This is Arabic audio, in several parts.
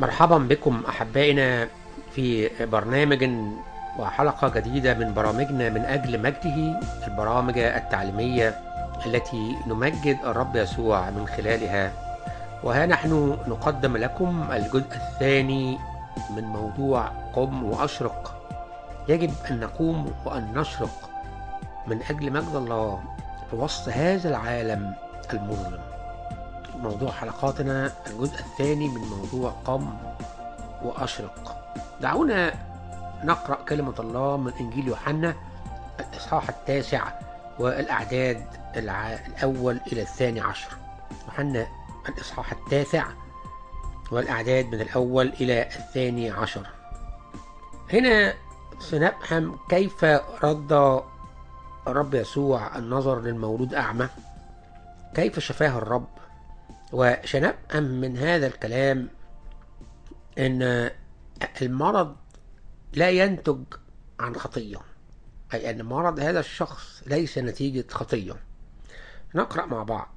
مرحبا بكم أحبائنا في برنامج وحلقة جديدة من برامجنا من أجل مجده البرامج التعليمية التي نمجد الرب يسوع من خلالها. وها نحن نقدم لكم الجزء الثاني من موضوع قم وأشرق. يجب أن نقوم وأن نشرق من أجل مجد الله في وسط هذا العالم المظلم. موضوع حلقاتنا. الجزء الثاني من موضوع قم وأشرق. دعونا نقرأ كلمة الله من إنجيل يوحنا الإصحاح التاسع والأعداد. الأول إلى الثاني عشر. يوحنا الإصحاح التاسع والأعداد من الأول إلى الثاني عشر. هنا سنفهم كيف رد الرب يسوع النظر للمولود أعمى كيف شفاه الرب؟ وسنفهم من هذا الكلام أن المرض لا ينتج عن خطية أي أن مرض هذا الشخص ليس نتيجة خطية. نقرأ مع بعض.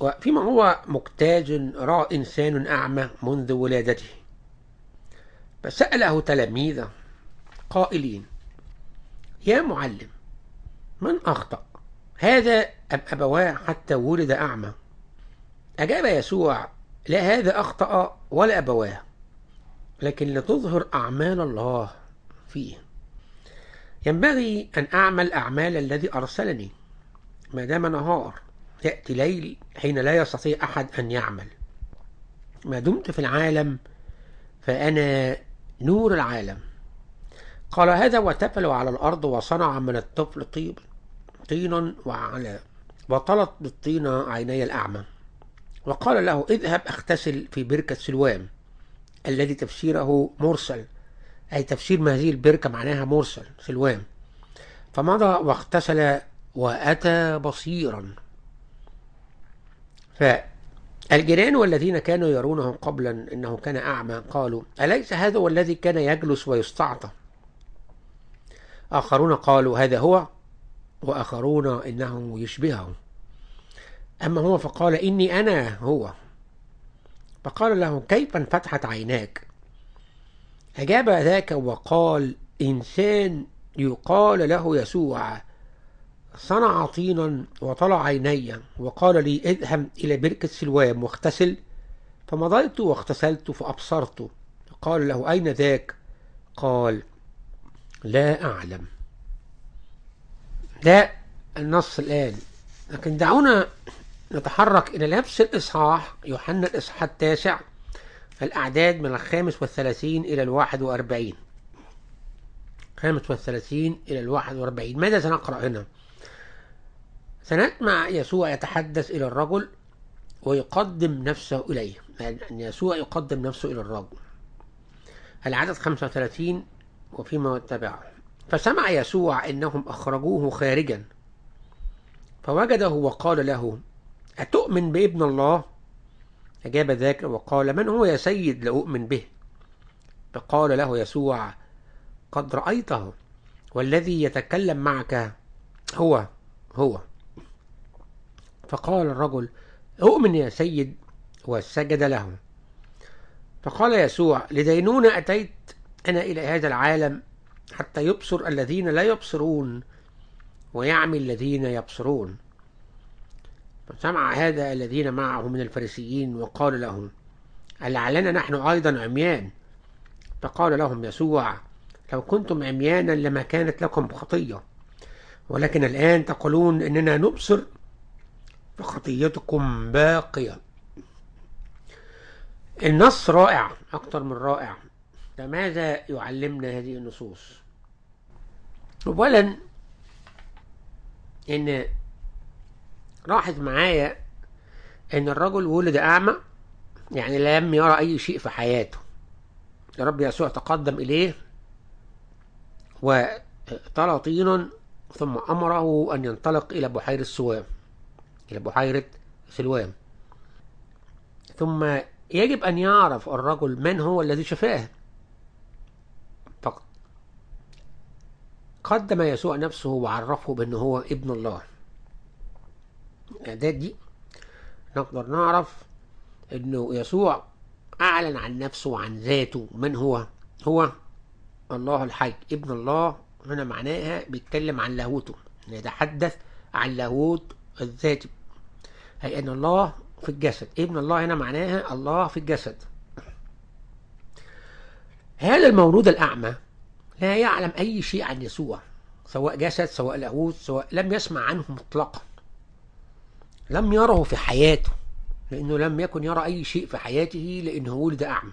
وفيما هو مكتاج رأى إنسان أعمى منذ ولادته. فسأله تلاميذه قائلين يا معلم من أخطأ؟ هذا أم أبواه حتى ولد أعمى؟ أجاب يسوع لا هذا أخطأ ولا أبواه لكن لتظهر أعمال الله فيه. ينبغي أن أعمل أعمال الذي أرسلني ما دام نهار يأتي ليل حين لا يستطيع أحد أن يعمل. ما دمت في العالم فأنا نور العالم. قال هذا وتفل على الأرض وصنع من الطفل طيب طينا وعلى وطلت بالطين عيني الأعمى. وقال له اذهب اغتسل في بركة سلوام الذي تفسيره مرسل. أي تفسير ما هذه البركة معناها مرسل سلوام. فمضى واغتسل وأتى بصيرا. فالجيران والذين كانوا يرونه قبلا إنه كان أعمى قالوا أليس هذا هو الذي كان يجلس ويستعطى؟ آخرون قالوا هذا هو. وآخرون إنه يشبهه. أما هو فقال إني أنا هو. فقال له كيف انفتحت عيناك؟ أجاب ذاك وقال إنسان يقال له يسوع. صنع طينا وطلع عيني وقال لي اذهب إلى بركة سلوام واغتسل. فمضيت واغتسلت فأبصرت. قال له أين ذاك؟ قال لا أعلم. لا النص الآن. لكن دعونا نتحرك إلى نفس الإصحاح يوحنا الإصحاح التاسع الأعداد من الخامس والثلاثين إلى الواحد وأربعين. خامس والثلاثين إلى الواحد وأربعين. ماذا سنقرأ هنا؟ سنسمع يسوع يتحدث إلى الرجل ويقدم نفسه إليه. يعني يسوع يقدم نفسه إلى الرجل. العدد 35 وفيما تبعه فسمع يسوع إنهم أخرجوه خارجا فوجده وقال له أتؤمن بابن الله؟ أجاب ذاك وقال من هو يا سيد لأؤمن به؟ فقال له يسوع قد رأيته والذي يتكلم معك هو هو. فقال الرجل أؤمن يا سيد وسجد له. فقال يسوع لدينون أتيت أنا إلى هذا العالم حتى يبصر الذين لا يبصرون ويعمي الذين يبصرون. فسمع هذا الذين معه من الفريسيين وقال لهم لعلنا نحن أيضا عميان؟ فقال لهم يسوع لو كنتم عميانا لما كانت لكم خطية ولكن الآن تقولون إننا نبصر فخطيتكم باقية. النص رائع أكثر من رائع. فماذا يعلمنا هذه النصوص؟ أولا إن لاحظ معايا إن الرجل ولد أعمى يعني لم يرى أي شيء في حياته. الرب يسوع تقدم إليه وطلى طينا ثم أمره أن ينطلق إلى بحيرة سوام إلى بحيرة سلوام. ثم يجب أن يعرف الرجل من هو الذي شفاه. فقط قدم يسوع نفسه وعرفه بأنه هو ابن الله. الإعداد دي نقدر نعرف أنه يسوع أعلن عن نفسه وعن ذاته من هو؟ هو الله الحي ابن الله. هنا معناها بيتكلم عن لاهوته يتحدث عن لاهوت الذات أي أن الله في الجسد ابن الله هنا معناها الله في الجسد. هذا المولود الأعمى لا يعلم أي شيء عن يسوع سواء جسد سواء لاهوت سواء لم يسمع عنه مطلقا. لم يره في حياته لأنه لم يكن يرى أي شيء في حياته لأنه ولد أعمى.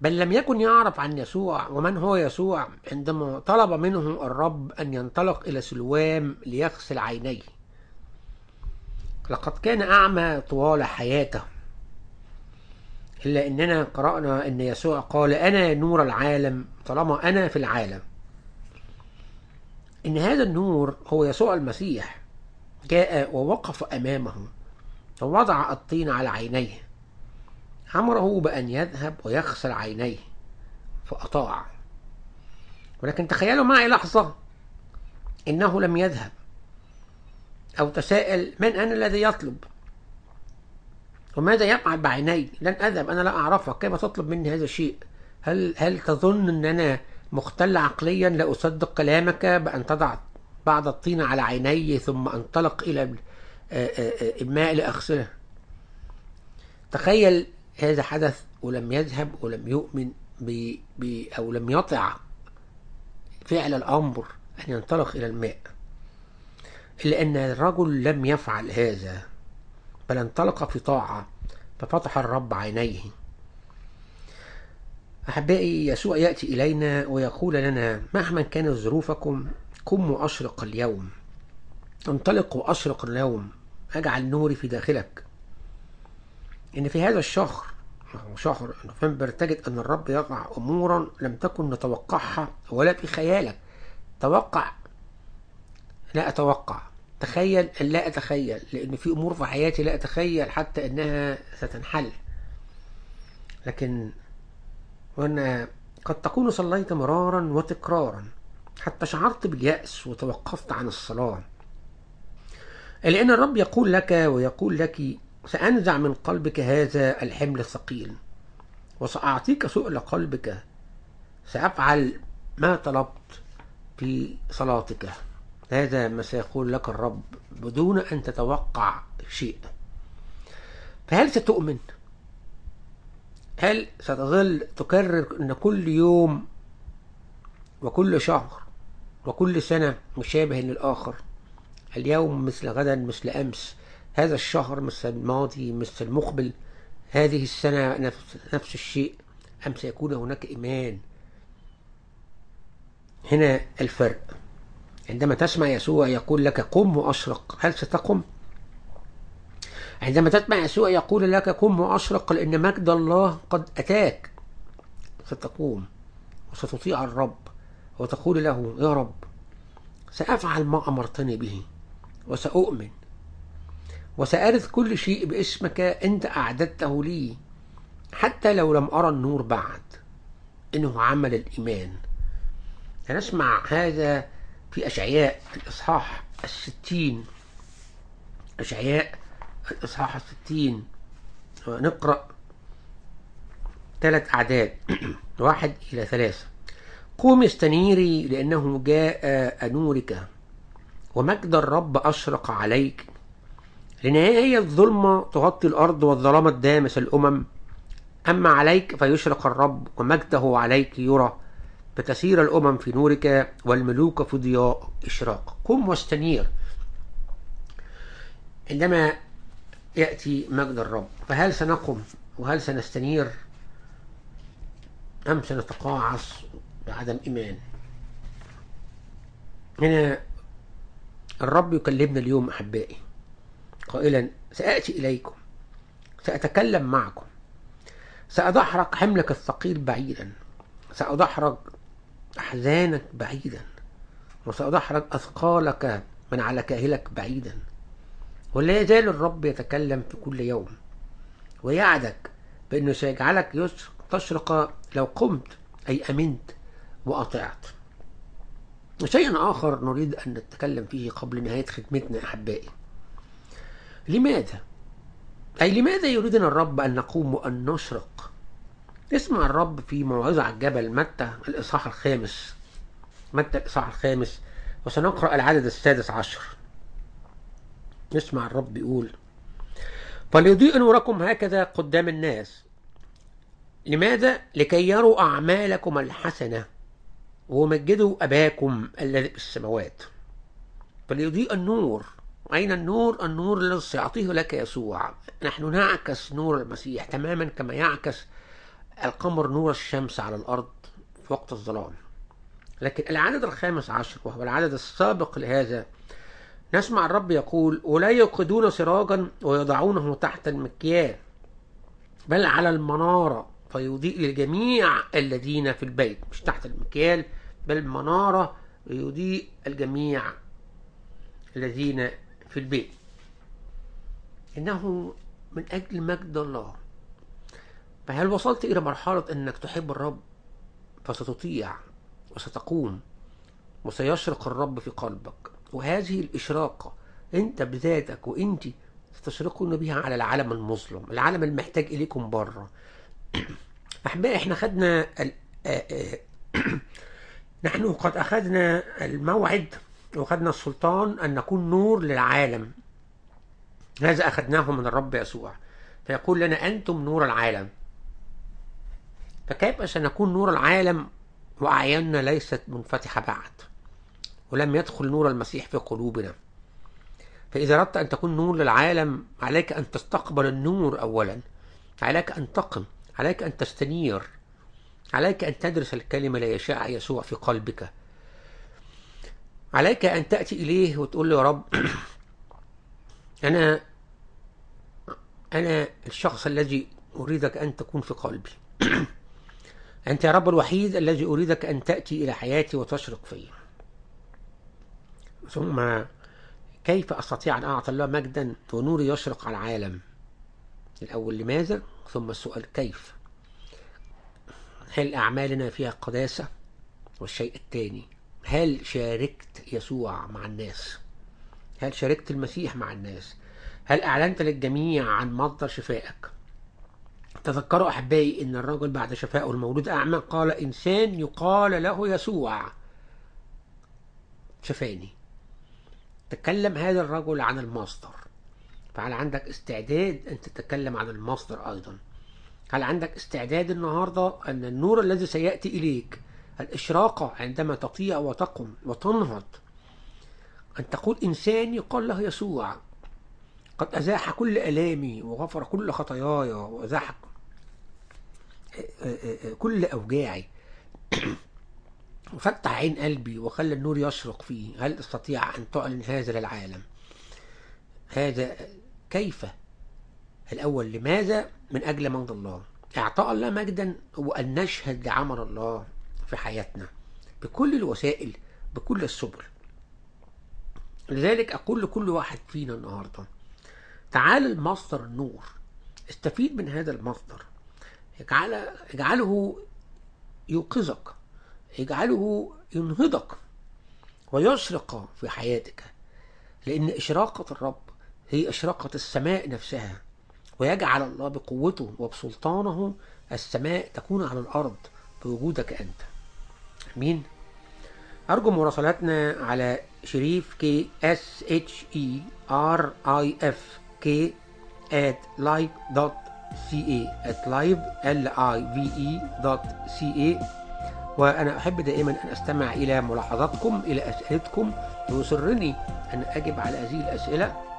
بل لم يكن يعرف عن يسوع ومن هو يسوع عندما طلب منه الرب أن ينطلق إلى سلوام ليغسل عينيه. لقد كان أعمى طوال حياته إلا أننا قرأنا أن يسوع قال أنا نور العالم. طالما أنا في العالم إن هذا النور هو يسوع المسيح جاء ووقف أمامه ووضع الطين على عينيه. أمره بأن يذهب ويغسل عينيه فأطاع. ولكن تخيلوا معي لحظة إنه لم يذهب أو تساءل من أنا الذي يطلب؟ وماذا يفعل بعيني؟ لن أذهب أنا لا أعرفك كيف تطلب مني هذا الشيء؟ هل, هل تظن أن أنا مختل عقليا لا أصدق كلامك بأن تضع بعض الطين على عيني ثم أنطلق إلى الماء لأغسله. تخيل هذا حدث ولم يذهب ولم يؤمن ب... ب... أو لم يطع فعل الأمر أن ينطلق إلى الماء. إلا أن الرجل لم يفعل هذا بل انطلق في طاعة ففتح الرب عينيه. أحبائي يسوع يأتي إلينا ويقول لنا مهما كانت ظروفكم قم وأشرق اليوم. انطلق وأشرق اليوم. أجعل نوري في داخلك. إن في هذا الشهر شهر نوفمبر تجد أن الرب يضع أمورا لم تكن نتوقعها ولا في خيالك. توقع. لا أتوقع. تخيل لا أتخيل لأن في أمور في حياتي لا أتخيل حتى أنها ستنحل. لكن وأنا قد تكون صليت مرارا وتكرارا. حتى شعرت باليأس وتوقفت عن الصلاة. لأن الرب يقول لك ويقول لك سأنزع من قلبك هذا الحمل الثقيل وسأعطيك سؤل قلبك. سأفعل ما طلبت في صلاتك. هذا ما سيقول لك الرب بدون أن تتوقع شيء. فهل ستؤمن؟ هل ستظل تكرر أن كل يوم وكل شهر وكل سنة مشابه للآخر. اليوم مثل غدا مثل أمس. هذا الشهر مثل الماضي مثل المقبل. هذه السنة نفس, نفس الشيء. أم سيكون هناك إيمان؟ هنا الفرق. عندما تسمع يسوع يقول لك قم وأشرق هل ستقم؟ عندما تسمع يسوع يقول لك قم وأشرق لأن مجد الله قد أتاك ستقوم وستطيع الرب. وتقول له يا رب سأفعل ما أمرتني به وسأؤمن وسأرث كل شيء باسمك أنت أعددته لي حتى لو لم أرى النور بعد. إنه عمل الإيمان. هنسمع هذا في أشعياء الإصحاح الستين. أشعياء الإصحاح الستين. نقرأ ثلاث أعداد. واحد إلى ثلاثة. قوم استنيري لأنه جاء نورك ومجد الرب أشرق عليك. لنهاية الظلمة تغطي الأرض والظلام الدامس الأمم. أما عليك فيشرق الرب ومجده عليك يرى. فتسير الأمم في نورك والملوك في ضياء إشراق. قم واستنير. عندما يأتي مجد الرب فهل سنقم وهل سنستنير؟ أم سنتقاعس بعدم إيمان هنا الرب يكلمنا اليوم أحبائي. قائلا سآتي إليكم. سأتكلم معكم. سأدحرق حملك الثقيل بعيدا. سأدحرج أحزانك بعيدا. وسأدحرج أثقالك من على كاهلك بعيدا. ولا يزال الرب يتكلم في كل يوم. ويعدك بأنه سيجعلك تشرق لو قمت أي أمنت. وأطعت شيء آخر نريد أن نتكلم فيه قبل نهاية خدمتنا أحبائي. لماذا؟ أي لماذا يريدنا الرب أن نقوم وأن نشرق؟ اسمع الرب في موعظة على الجبل متى الإصحاح الخامس. متى الإصحاح الخامس؟ وسنقرأ العدد السادس عشر. اسمع الرب يقول فليضيء نوركم هكذا قدام الناس. لماذا؟ لكي يروا أعمالكم الحسنة. ومجدوا أباكم الذي في السماوات. فليضيء النور. أين النور؟ النور الذي سيعطيه لك يسوع. نحن نعكس نور المسيح تماما كما يعكس القمر نور الشمس على الأرض في وقت الظلام. لكن العدد الخامس عشر وهو العدد السابق لهذا نسمع الرب يقول ولا يوقدون سراجا ويضعونه تحت المكيال بل على المنارة فيضيء للجميع الذين في البيت. مش تحت المكيال بل منارة يضيء الجميع الذين في البيت. إنه من أجل مجد الله. فهل وصلت إلى مرحلة أنك تحب الرب فستطيع وستقوم وسيشرق الرب في قلبك؟ وهذه الإشراقة أنت بذاتك وأنت ستشرقون بها على العالم المظلم العالم المحتاج إليكم بره. أحبائي إحنا خدنا ال... نحن قد أخذنا الموعد وأخذنا السلطان أن نكون نور للعالم. هذا أخذناه من الرب يسوع؟ فيقول لنا أنتم نور العالم. فكيف سنكون نور العالم وأعيننا ليست منفتحة بعد ولم يدخل نور المسيح في قلوبنا؟ فإذا أردت أن تكون نور للعالم عليك أن تستقبل النور أولا عليك أن تقم عليك أن تستنير عليك أن تدرس الكلمة ليشاء يسوع في قلبك. عليك أن تأتي إليه وتقول له يا رب أنا أنا الشخص الذي أريدك أن تكون في قلبي. أنت يا رب الوحيد الذي أريدك أن تأتي إلى حياتي وتشرق في ثم كيف أستطيع أن أعطي الله مجدا ونوري يشرق على العالم؟ الأول لماذا؟ ثم السؤال كيف؟ هل أعمالنا فيها قداسة؟ والشيء الثاني هل شاركت يسوع مع الناس؟ هل شاركت المسيح مع الناس؟ هل أعلنت للجميع عن مصدر شفائك؟ تذكروا أحبائي أن الرجل بعد شفائه المولود أعمى قال إنسان يقال له يسوع. شفاني. تكلم هذا الرجل عن المصدر. فهل عندك استعداد أن تتكلم عن المصدر أيضا؟ هل عندك استعداد النهاردة أن النور الذي سيأتي إليك الإشراقة عندما تطيع وتقم وتنهض؟ أن تقول إنسان يقال له يسوع قد أزاح كل ألامي وغفر كل خطاياي وأزاح كل أوجاعي. وفتح عين قلبي وخلى النور يشرق فيه. هل تستطيع أن تعلن هذا للعالم؟ هذا كيف؟ الأول لماذا من أجل مجد الله؟ إعطاء الله مجدا هو أن نشهد لعمل الله في حياتنا بكل الوسائل بكل السبل. لذلك أقول لكل واحد فينا النهاردة تعال المصدر النور استفيد من هذا المصدر. اجعل اجعله يوقظك اجعله ينهضك ويشرق في حياتك لأن إشراقة الرب هي إشراقة السماء نفسها. ويجعل الله بقوته وبسلطانه السماء تكون على الأرض بوجودك أنت. أمين أرجو مراسلاتنا على شريف K S H E R I F K at live.ca at live l i v e dot ca وأنا أحب دائما أن أستمع إلى ملاحظاتكم إلى أسئلتكم ويسرني أن أجب على هذه الأسئلة.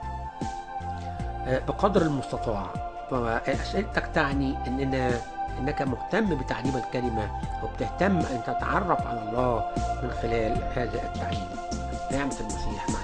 بقدر المستطاع. فأسئلتك تعني أننا أنك مهتم بتعليم الكلمة وبتهتم أن تتعرف على الله من خلال هذا التعليم. نعمة المسيح مع الجميع